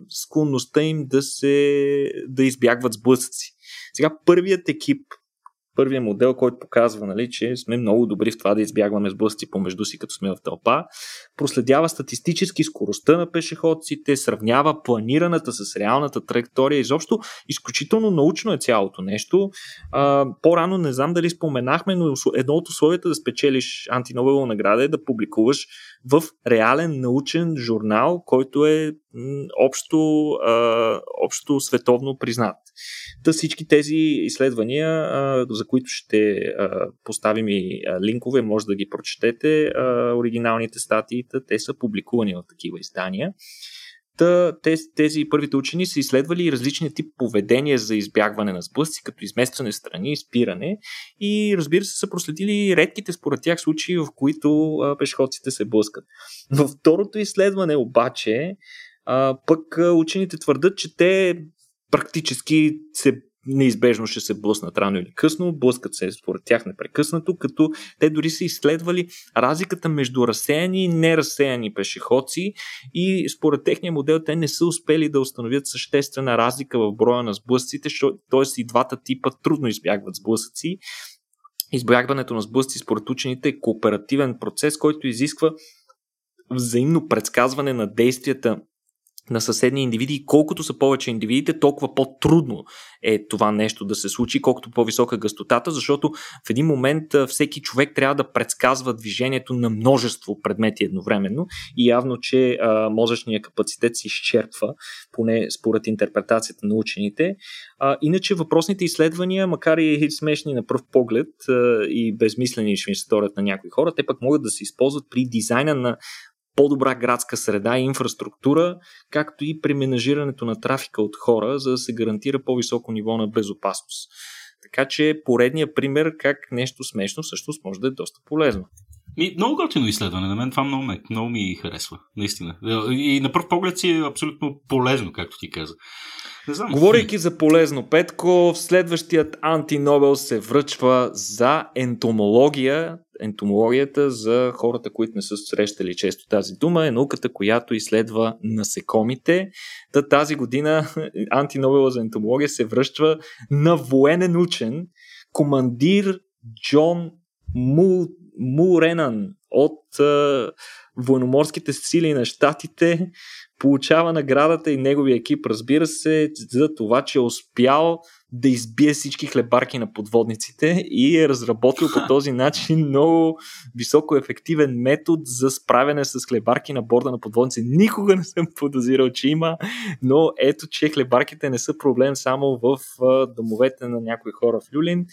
склонността им да се да избягват сблъсъци. Сега първият екип, първият модел, който показва, нали, че сме много добри в това да избягваме сблъсъци помежду си, като сме в тълпа, проследява статистически скоростта на пешеходците, сравнява планираната с реалната траектория. Изобщо изключително научно е цялото нещо. А, по-рано не знам дали споменахме, но едно от условията да спечелиш антинобелова награда е да публикуваш в реален научен журнал, който е общо, а, общо световно признат. Та всички тези изследвания, а, за които ще а, поставим и а, линкове, може да ги прочетете, а, оригиналните статии, те са публикувани в такива издания. Та, тези, тези първите учени са изследвали различни тип поведения за избягване на сблъсъци, като изместване страни, спиране и разбира се са проследили редките според тях случаи, в които а, пешеходците се блъскат. Във второто изследване обаче а, пък учените твърдат, че те практически се неизбежно ще се блъснат рано или късно, блъскат се според тях непрекъснато, като те дори са изследвали разликата между разсеяни и неразсеяни пешеходци и според техния модел те не са успели да установят съществена разлика в броя на сблъсците, т.е. и двата типа трудно избягват сблъсъци. Избягването на сблъсъци според учените е кооперативен процес, който изисква взаимно предсказване на действията на съседни индивиди и колкото са повече индивидите, толкова по-трудно е това нещо да се случи, колкото по-висока гъстотата, защото в един момент всеки човек трябва да предсказва движението на множество предмети едновременно и явно, че а, мозъчният капацитет се изчерпва, поне според интерпретацията на учените. А, иначе въпросните изследвания, макар и смешни на пръв поглед а, и безмислени ще ми се сторят на някои хора, те пък могат да се използват при дизайна на по-добра градска среда и инфраструктура, както и при менажирането на трафика от хора, за да се гарантира по-високо ниво на безопасност. Така че поредния пример как нещо смешно всъщност може да е доста полезно. Ми, много готино изследване. На мен това много, ме, много ми харесва. Наистина. И на пръв поглед си е абсолютно полезно, както ти каза. Не знам. Говорейки за полезно, Петко, следващият антинобел се връчва за ентомология. Ентомологията за хората, които не са срещали често тази дума, е науката, която изследва насекомите. Та тази година антинобела за ентомология се връщва на военен учен, командир Джон Мул, Муренан от е, военноморските сили на щатите, получава наградата и неговия екип, разбира се, за това, че е успял да избие всички хлебарки на подводниците и е разработил по този начин много високо ефективен метод за справяне с хлебарки на борда на подводници. Никога не съм подозирал, че има, но ето, че хлебарките не са проблем само в домовете на някои хора в Люлин,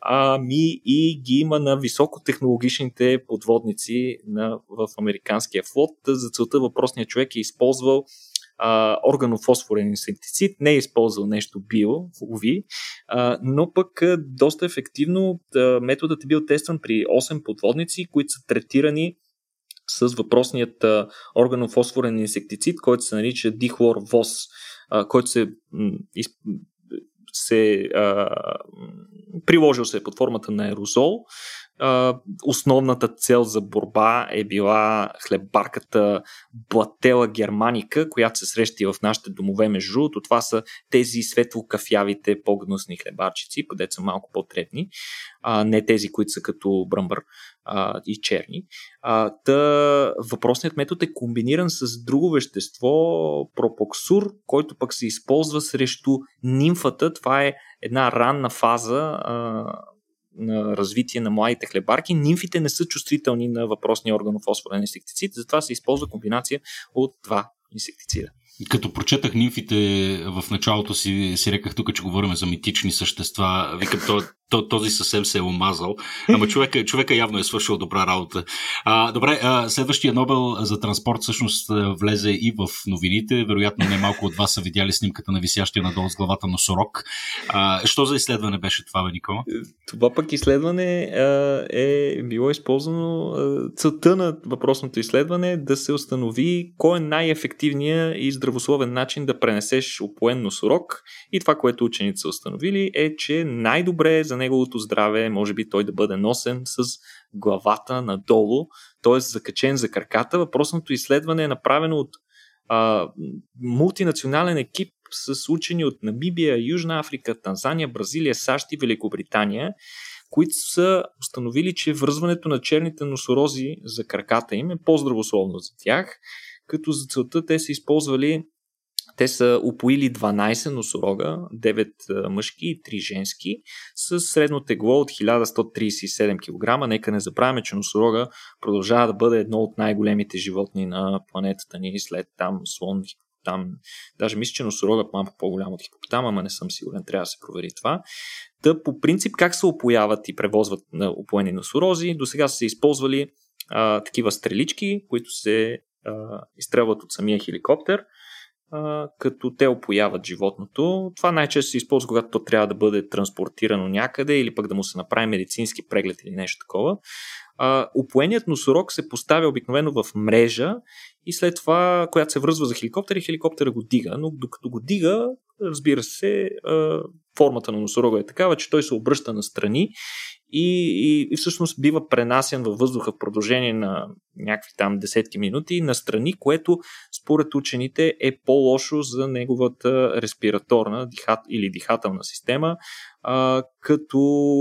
ами и ги има на високотехнологичните подводници на, в американския флот. За целта въпросният човек е използвал органофосфорен инсектицид, не е използвал нещо био, уви, а, но пък а, доста ефективно а, методът е бил тестван при 8 подводници, които са третирани с въпросният а, органофосфорен инсектицид, който се нарича дихлорвос, а, който се, из, се а, приложил се под формата на аерозол основната цел за борба е била хлебарката Блатела германика, която се среща и в нашите домове между другото. Това са тези светло-кафявите по-гнусни хлебарчици, където са малко по-трепни, а не тези, които са като бръмбър а, и черни. А, та, въпросният метод е комбиниран с друго вещество, пропоксур, който пък се използва срещу нимфата. Това е една ранна фаза а, на развитие на младите хлебарки. Нимфите не са чувствителни на въпросния органофосфорен инсектицид, затова се използва комбинация от два инсектицида. Като прочетах нимфите в началото си, си реках тук, че говорим за митични същества. Викам, то, то, този съвсем се е омазал. Ама човека, човека явно е свършил добра работа. А, добре, а, следващия Нобел за транспорт всъщност влезе и в новините. Вероятно не малко от вас са видяли снимката на висящия надолу с главата носорог. А, що за изследване беше това, бе, Никола? Това пък изследване а, е било използвано. целта на въпросното изследване е да се установи кой е най-ефективният и здравословен начин да пренесеш опоен носорог. И това, което учените са установили е, че най-добре за неговото здраве може би той да бъде носен с главата надолу, т.е. закачен за краката. Въпросното изследване е направено от а, мултинационален екип с учени от Намибия, Южна Африка, Танзания, Бразилия, САЩ и Великобритания, които са установили, че връзването на черните носорози за краката им е по-здравословно за тях, като за целта те са използвали те са упоили 12 носорога, 9 мъжки и 3 женски, с средно тегло от 1137 кг. Нека не забравяме, че носорога продължава да бъде едно от най-големите животни на планетата ни, след там слон, там, даже мисля, че носорога е малко по-голям от хипопотама, ама не съм сигурен, трябва да се провери това. Та по принцип как се опояват и превозват на опоени носорози, до сега са се използвали а, такива стрелички, които се а, изстрелват от самия хеликоптер като те опояват животното. Това най-често се използва, когато то трябва да бъде транспортирано някъде или пък да му се направи медицински преглед или нещо такова. Опоеният носорог се поставя обикновено в мрежа и след това, която се връзва за хеликоптер и хеликоптера го дига. Но докато го дига, разбира се, формата на носорога е такава, че той се обръща на страни и, и, и всъщност бива пренасен във въздуха в продължение на някакви там десетки минути на страни, което според учените е по-лошо за неговата респираторна дихат, или дихателна система, а, като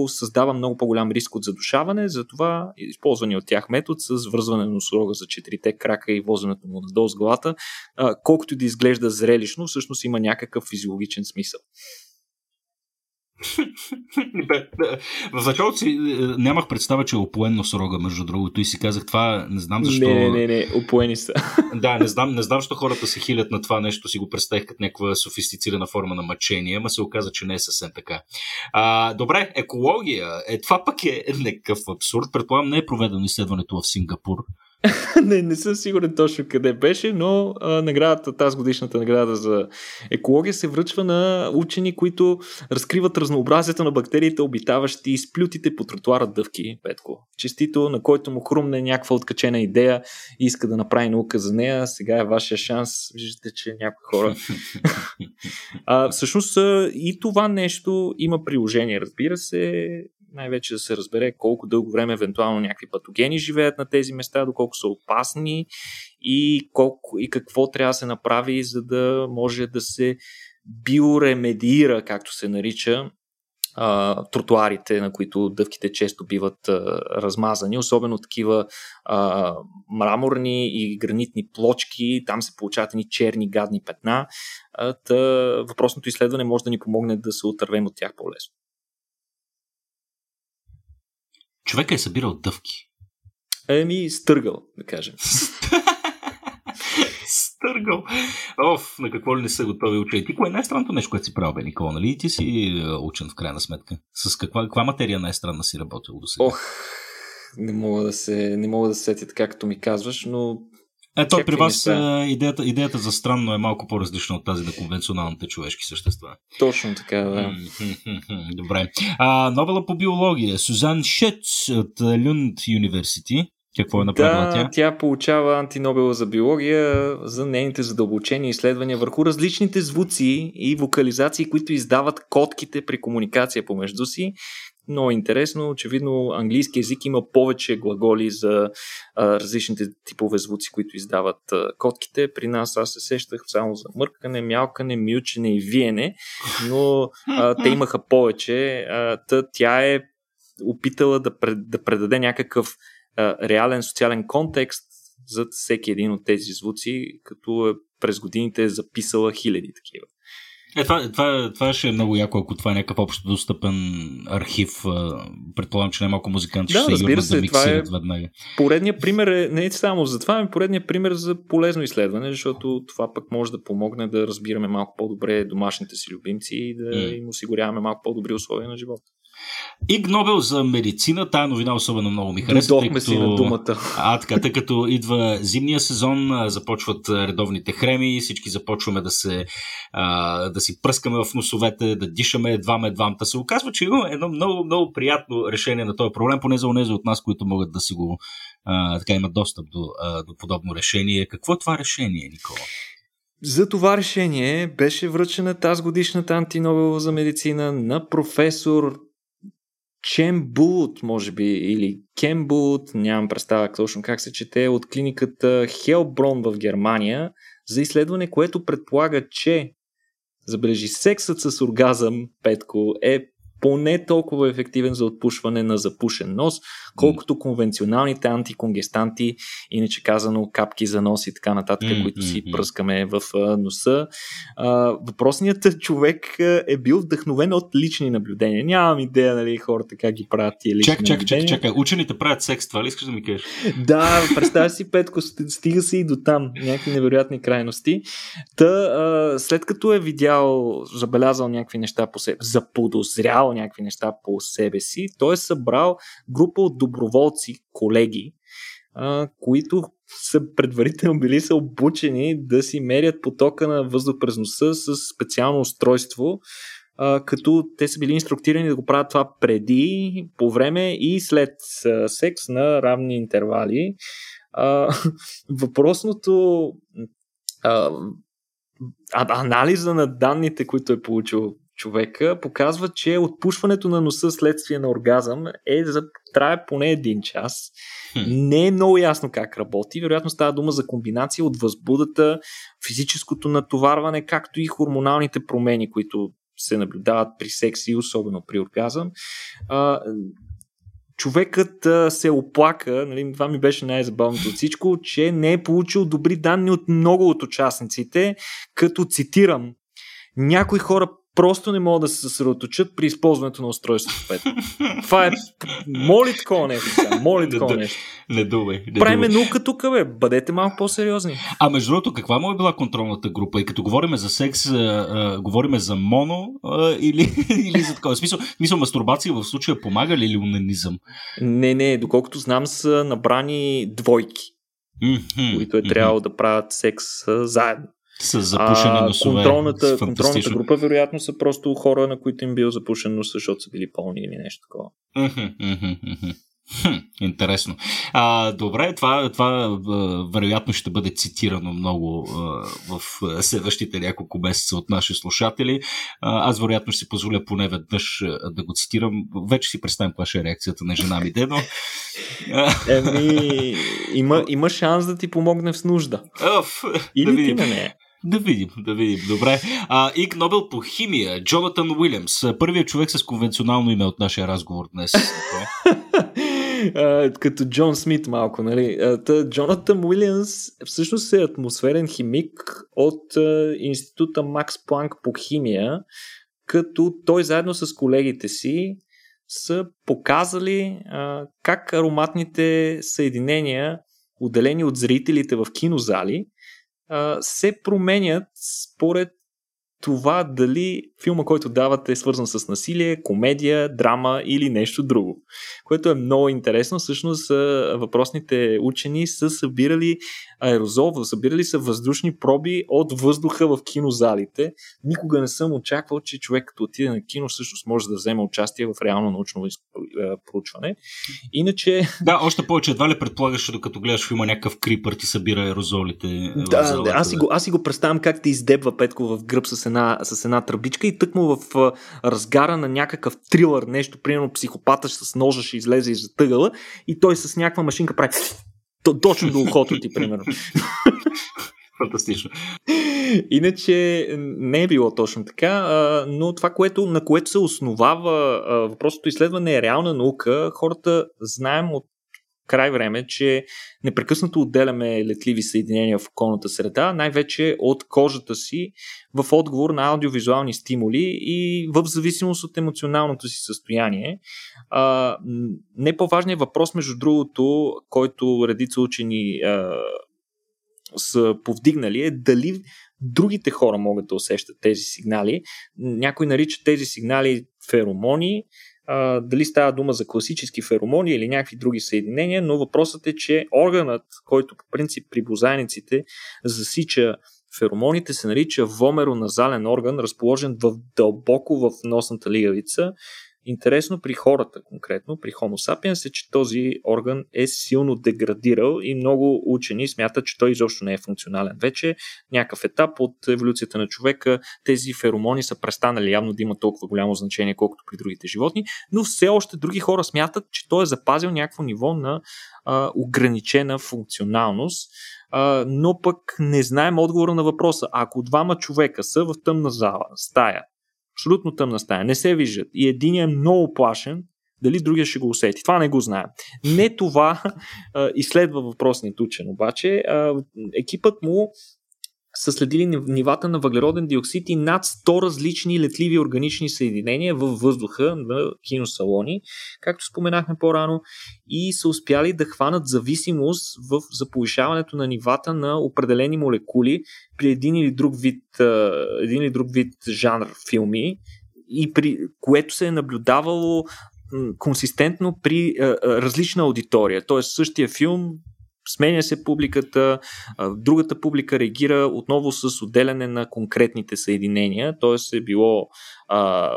създава много по-голям риск от задушаване, затова използвани от тях метод с връзване на носорога за четирите крака и возенето му надолу с главата, а, колкото да изглежда зрелищно, всъщност има някакъв физиологичен смисъл. В началото си е, нямах представа, че е опоен носорога, между другото, и си казах това, не знам защо. Не, не, не, опоени са. да, не знам, не знам, защо хората се хилят на това нещо, си го представих като някаква софистицирана форма на мъчение, ама се оказа, че не е съвсем така. А, добре, екология. Е, това пък е някакъв абсурд. Предполагам, не е проведено изследването в Сингапур. не, не съм сигурен точно къде беше, но а, наградата, тази годишната награда за екология се връчва на учени, които разкриват разнообразието на бактериите, обитаващи сплютите по тротуара дъвки, Петко. Честито, на който му хрумне някаква откачена идея и иска да направи наука за нея, сега е вашия шанс. Виждате, че някои хора... а, всъщност и това нещо има приложение, разбира се най-вече да се разбере колко дълго време евентуално някакви патогени живеят на тези места, доколко са опасни и, колко, и какво трябва да се направи, за да може да се биоремедира, както се нарича, тротуарите, на които дъвките често биват размазани, особено такива а, мраморни и гранитни плочки, там се получават ни черни гадни петна. А, та, въпросното изследване може да ни помогне да се отървем от тях по-лесно. Човека е събирал дъвки. Еми, стъргал, да кажем. Стъргал. Оф, на какво ли не са готови учени? Ти кое е най-странното нещо, което си правил, бе, Никола? Нали? Ти си е, учен в крайна сметка. С каква, каква материя най-странна си работил до сега? Ох, не мога да се, не мога да се сети така, като ми казваш, но е, той при вас идеята, идеята за странно е малко по-различна от тази на конвенционалните човешки същества. Точно така, да. Добре. А, новела по биология. Сузан Шец от Люнд Юниверсити. Какво е направила да, тя? Тя получава антинобела за биология за нейните задълбочени изследвания върху различните звуци и вокализации, които издават котките при комуникация помежду си много интересно. Очевидно, английски язик има повече глаголи за а, различните типове звуци, които издават а, котките. При нас аз се сещах само за мъркане, мялкане, мючене и виене, но а, те имаха повече. А, та, тя е опитала да, пред, да предаде някакъв а, реален социален контекст за всеки един от тези звуци, като е, през годините е записала хиляди такива. Е, това, това, това ще е много яко, ако това е някакъв общо достъпен архив. Предполагам, че немалко музиканти да, ще се юрнат да миксират е веднага. Поредният пример е не е само за това, ами поредният пример за полезно изследване, защото това пък може да помогне да разбираме малко по-добре домашните си любимци и да mm. им осигуряваме малко по-добри условия на живота. Иг Нобел за медицина, тая новина особено много ми харесва. Дойдохме като... си на думата. А, така, тъй като идва зимния сезон, започват редовните хреми, всички започваме да се а, да си пръскаме в носовете, да дишаме едвам едвам. Та се оказва, че има едно много, много приятно решение на този проблем, поне за онези от нас, които могат да си го а, така имат достъп до, а, до подобно решение. Какво е това решение, Никола? За това решение беше връчена тази годишната антинобелова за медицина на професор Чем Булт, може би, или Кен Булт, нямам представа точно как се чете, от клиниката Хелброн в Германия, за изследване, което предполага, че забележи сексът с оргазъм, Петко, е поне толкова ефективен за отпушване на запушен нос, колкото конвенционалните антиконгестанти, иначе казано капки за нос и така нататък, mm, които си пръскаме в носа. въпросният човек е бил вдъхновен от лични наблюдения. Нямам идея, нали, хората как ги правят тия лични чак, чак, чак, чакай, учените правят секс, това ли искаш да ми кажеш? Да, представя си, Петко, стига се и до там. Някакви невероятни крайности. Та, след като е видял, забелязал някакви неща по себе, заподозрял някакви неща по себе си, той е събрал група от доброволци, колеги, а, които са предварително били са обучени да си мерят потока на въздух през носа с специално устройство, а, като те са били инструктирани да го правят това преди, по време и след а, секс на равни интервали. А, въпросното а, анализа на данните, които е получил човека показва, че отпушването на носа следствие на оргазъм е за трае поне един час. Хм. Не е много ясно как работи. Вероятно става дума за комбинация от възбудата, физическото натоварване, както и хормоналните промени, които се наблюдават при секс и особено при оргазъм. А, човекът а, се оплака, нали, това ми беше най-забавното от всичко, че не е получил добри данни от много от участниците, като цитирам някои хора просто не могат да се съсредоточат при използването на устройството 5. Това е... Моли такова нещо сега. Моли такова нещо. Не думай. Правиме наука тук, бе. Бъдете малко по-сериозни. А между другото, каква му е била контролната група? И като говорим за секс, а, а, говорим за моно а, или, или за такова? Смисъл, мисъл, мастурбация в случая помага ли или унанизъм? Не, не. Доколкото знам са набрани двойки. Mm-hmm, които е трябвало mm-hmm. да правят секс а, заедно. С запушени носове. Контролната, контролната група вероятно са просто хора, на които им бил запушен нос, защото са били пълни или нещо такова. Хм, интересно. А, добре, това, това вероятно ще бъде цитирано много а, в следващите няколко месеца от наши слушатели. А, аз вероятно ще си позволя поне веднъж да го цитирам. Вече си представям каква ще е реакцията на жена ми, но... Еми, има, има шанс да ти помогне в нужда. Оф, Или да ти на нея. Да видим, да видим. Добре. А, Иг Нобел по химия. Джонатан Уилямс. Първият човек с конвенционално име от нашия разговор днес. като Джон Смит малко, нали? Та, Джонатан Уилямс всъщност е атмосферен химик от института Макс Планк по химия, като той заедно с колегите си са показали а, как ароматните съединения, отделени от зрителите в кинозали, се променят според това дали филма, който давате е свързан с насилие, комедия, драма или нещо друго. Което е много интересно. Всъщност въпросните учени са събирали аерозол, събирали са въздушни проби от въздуха в кинозалите. Никога не съм очаквал, че човек като отиде на кино всъщност може да вземе участие в реално научно проучване. Иначе... Да, още повече едва ли предполагаш, докато гледаш филма някакъв крипър ти събира аерозолите. Да, аз си, го, аз си го представям как ти издебва Петко в гръб с една, с една тръбичка и тъкмо в разгара на някакъв трилър, нещо, примерно психопата с ножа ще излезе из тъгъла и той с някаква машинка прави точно до ухото ти, примерно. Фантастично. Иначе не е било точно така, но това, което, на което се основава въпросното изследване е реална наука. Хората знаем от край време, че непрекъснато отделяме летливи съединения в околната среда, най-вече от кожата си в отговор на аудиовизуални стимули и в зависимост от емоционалното си състояние. А, не по-важният въпрос, между другото, който редица учени а, са повдигнали е дали другите хора могат да усещат тези сигнали. Някой нарича тези сигнали феромони, дали става дума за класически феромони или някакви други съединения, но въпросът е, че органът, който по принцип при бозайниците засича феромоните, се нарича вомероназален орган, разположен в дълбоко в носната лигавица Интересно при хората конкретно, при Homo sapiens е, че този орган е силно деградирал и много учени смятат, че той изобщо не е функционален. Вече някакъв етап от еволюцията на човека тези феромони са престанали явно да имат толкова голямо значение, колкото при другите животни, но все още други хора смятат, че той е запазил някакво ниво на а, ограничена функционалност, а, но пък не знаем отговора на въпроса. Ако двама човека са в тъмна зала, стая, абсолютно тъмна стая, не се виждат и един е много плашен, дали другия ще го усети. Това не го знаем. Не това а, изследва въпросният учен, обаче а, екипът му са следили нивата на въглероден диоксид и над 100 различни летливи органични съединения във въздуха на киносалони, както споменахме по-рано, и са успяли да хванат зависимост в, за повишаването на нивата на определени молекули при един или друг вид, един или друг вид жанр филми, и при което се е наблюдавало консистентно при различна аудитория. Тоест същия филм сменя се публиката, другата публика реагира отново с отделяне на конкретните съединения, т.е. е било а,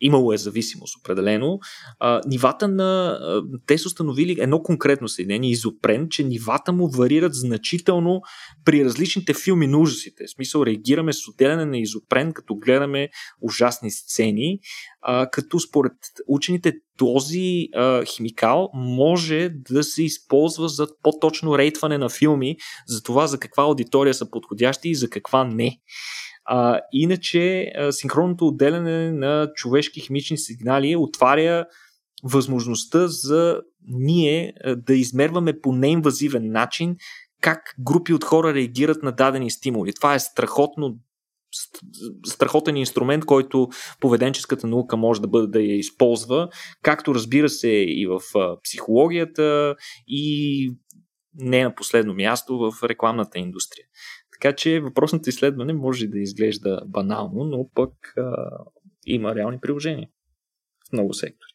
имало е зависимост определено. А, нивата на... А, те са установили едно конкретно съединение, изопрен, че нивата му варират значително при различните филми на ужасите. В смисъл, реагираме с отделяне на изопрен, като гледаме ужасни сцени, а, като според учените този а, химикал може да се използва за по-точно рейтване на филми, за това за каква аудитория са подходящи и за каква не. А, иначе, синхронното отделяне на човешки химични сигнали отваря възможността за ние да измерваме по неинвазивен начин как групи от хора реагират на дадени стимули. Това е страхотно страхотен инструмент, който поведенческата наука може да бъде да я използва, както разбира се и в психологията и не на последно място в рекламната индустрия. Така че въпросното изследване може да изглежда банално, но пък а, има реални приложения в много сектори.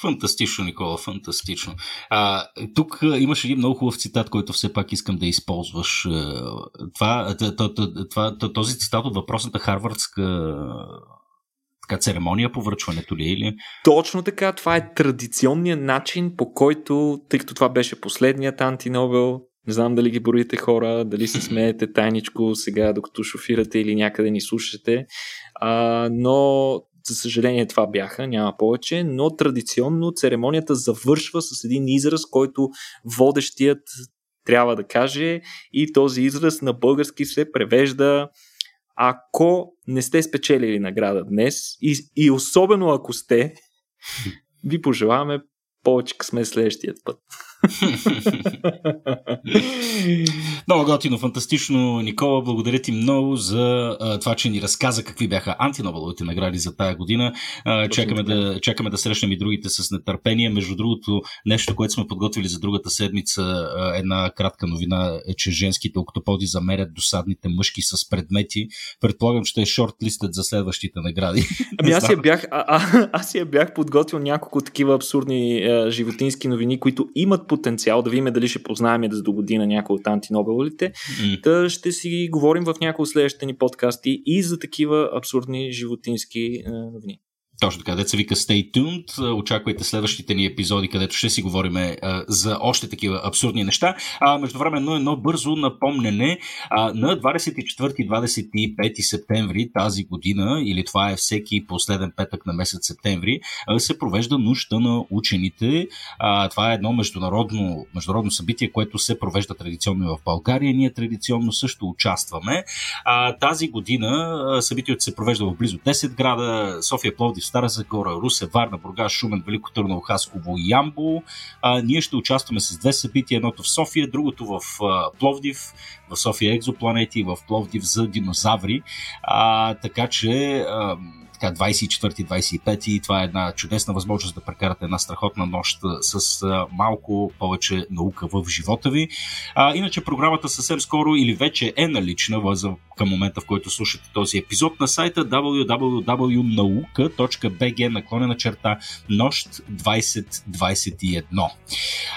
Фантастично, Никола, фантастично. А, тук имаш един много хубав цитат, който все пак искам да използваш. Това, това, този цитат от въпросната харвардска така, церемония по връчването ли е, или? Точно така, това е традиционният начин, по който, тъй като това беше последният антинобел, не знам дали ги броите хора, дали се смеете тайничко сега, докато шофирате или някъде ни слушате. А, но, за съжаление, това бяха, няма повече. Но традиционно церемонията завършва с един израз, който водещият трябва да каже. И този израз на български се превежда ако не сте спечелили награда днес и, и особено ако сте, ви пожелаваме повече късме следващият път. много готино, фантастично. Никола, благодаря ти много за а, това, че ни разказа какви бяха антинобеловите награди за тая година. А, чакаме, да, чакаме да срещнем и другите с нетърпение. Между другото, нещо, което сме подготвили за другата седмица, а, една кратка новина е, че женските октоподи замерят досадните мъжки с предмети. Предполагам, че е шорт листът за следващите награди. Ами аз я бях, а, а, аз я бях подготвил няколко такива абсурдни а, животински новини, които имат потенциал да видим дали ще познаем да до година някой от антинобелите. Mm. Та ще си говорим в някои от следващите ни подкасти и за такива абсурдни животински е, новини. Точно така, деца вика Stay tuned. Очаквайте следващите ни епизоди, където ще си говорим за още такива абсурдни неща. А, междувременно едно бързо напомнене. А, на 24-25 септември тази година, или това е всеки последен петък на месец септември, а, се провежда нощта на учените. А, това е едно международно, международно събитие, което се провежда традиционно в България. Ние традиционно също участваме. А, тази година събитието се провежда в близо 10 града. София, Пловдив, Стара Загора, Русе, Варна, Бургас, Шумен, Велико Търново, Хасково и. А, ние ще участваме с две събития, едното в София, другото в а, Пловдив, в София екзопланети, в Пловдив за динозаври. А, така че а, така 24-25 и това е една чудесна възможност да прекарате една страхотна нощ с малко повече наука в живота ви. А, иначе програмата съвсем скоро или вече е налична към момента, в който слушате този епизод на сайта www.nauka.bg наклонена черта нощ 2021.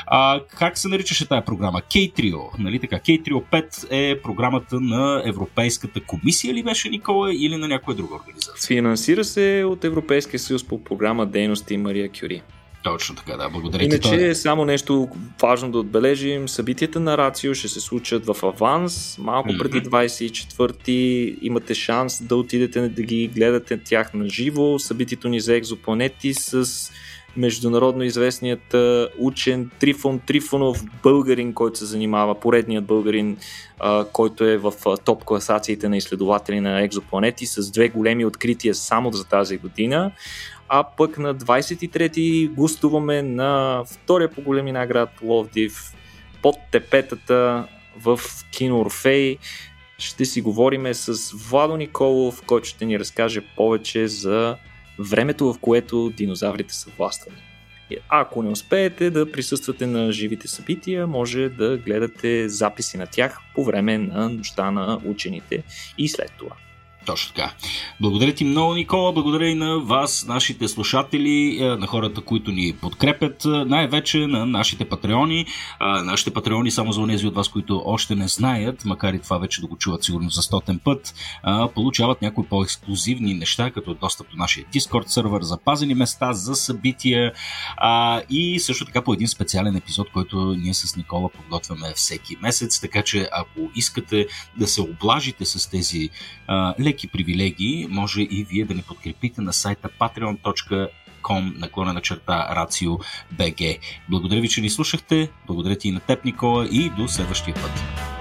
А, как се наричаше тая програма? K-Trio, нали така? K-Trio 5 е програмата на Европейската комисия ли беше, Никола, или на някоя друга организация? Финансира се от Европейския съюз по програма Дейности Мария Кюри. Точно така, да. Благодаря Иначе, ти. Иначе само нещо важно да отбележим. Събитията на Рацио ще се случат в аванс, малко mm-hmm. преди 24-ти. Имате шанс да отидете да ги гледате тях на живо. Събитието ни за екзопланети с международно известният учен Трифон Трифонов, българин, който се занимава, поредният българин, който е в топ класациите на изследователи на екзопланети с две големи открития само за тази година. А пък на 23-ти гостуваме на втория по големина град Ловдив под тепетата в кино Орфей. Ще си говориме с Владо Николов, който ще ни разкаже повече за времето, в което динозаврите са властвани. Ако не успеете да присъствате на живите събития, може да гледате записи на тях по време на нощта на учените и след това. Точно така. Благодаря ти много, Никола. Благодаря и на вас, нашите слушатели, е, на хората, които ни подкрепят, е, най-вече на нашите патреони. Нашите патреони, само за тези от вас, които още не знаят, макар и това вече да го чуват сигурно за стотен път, получават някои по-ексклюзивни неща, като достъп до нашия Discord сервер, запазени места за събития и също така по един специален епизод, който ние с Никола подготвяме всеки месец. Така че ако искате да се облажите с тези леки привилегии, може и вие да ни подкрепите на сайта patreon.com наклонена черта Рацио БГ. Благодаря ви, че ни слушахте, благодаря ти и на теб, Никола, и до следващия път.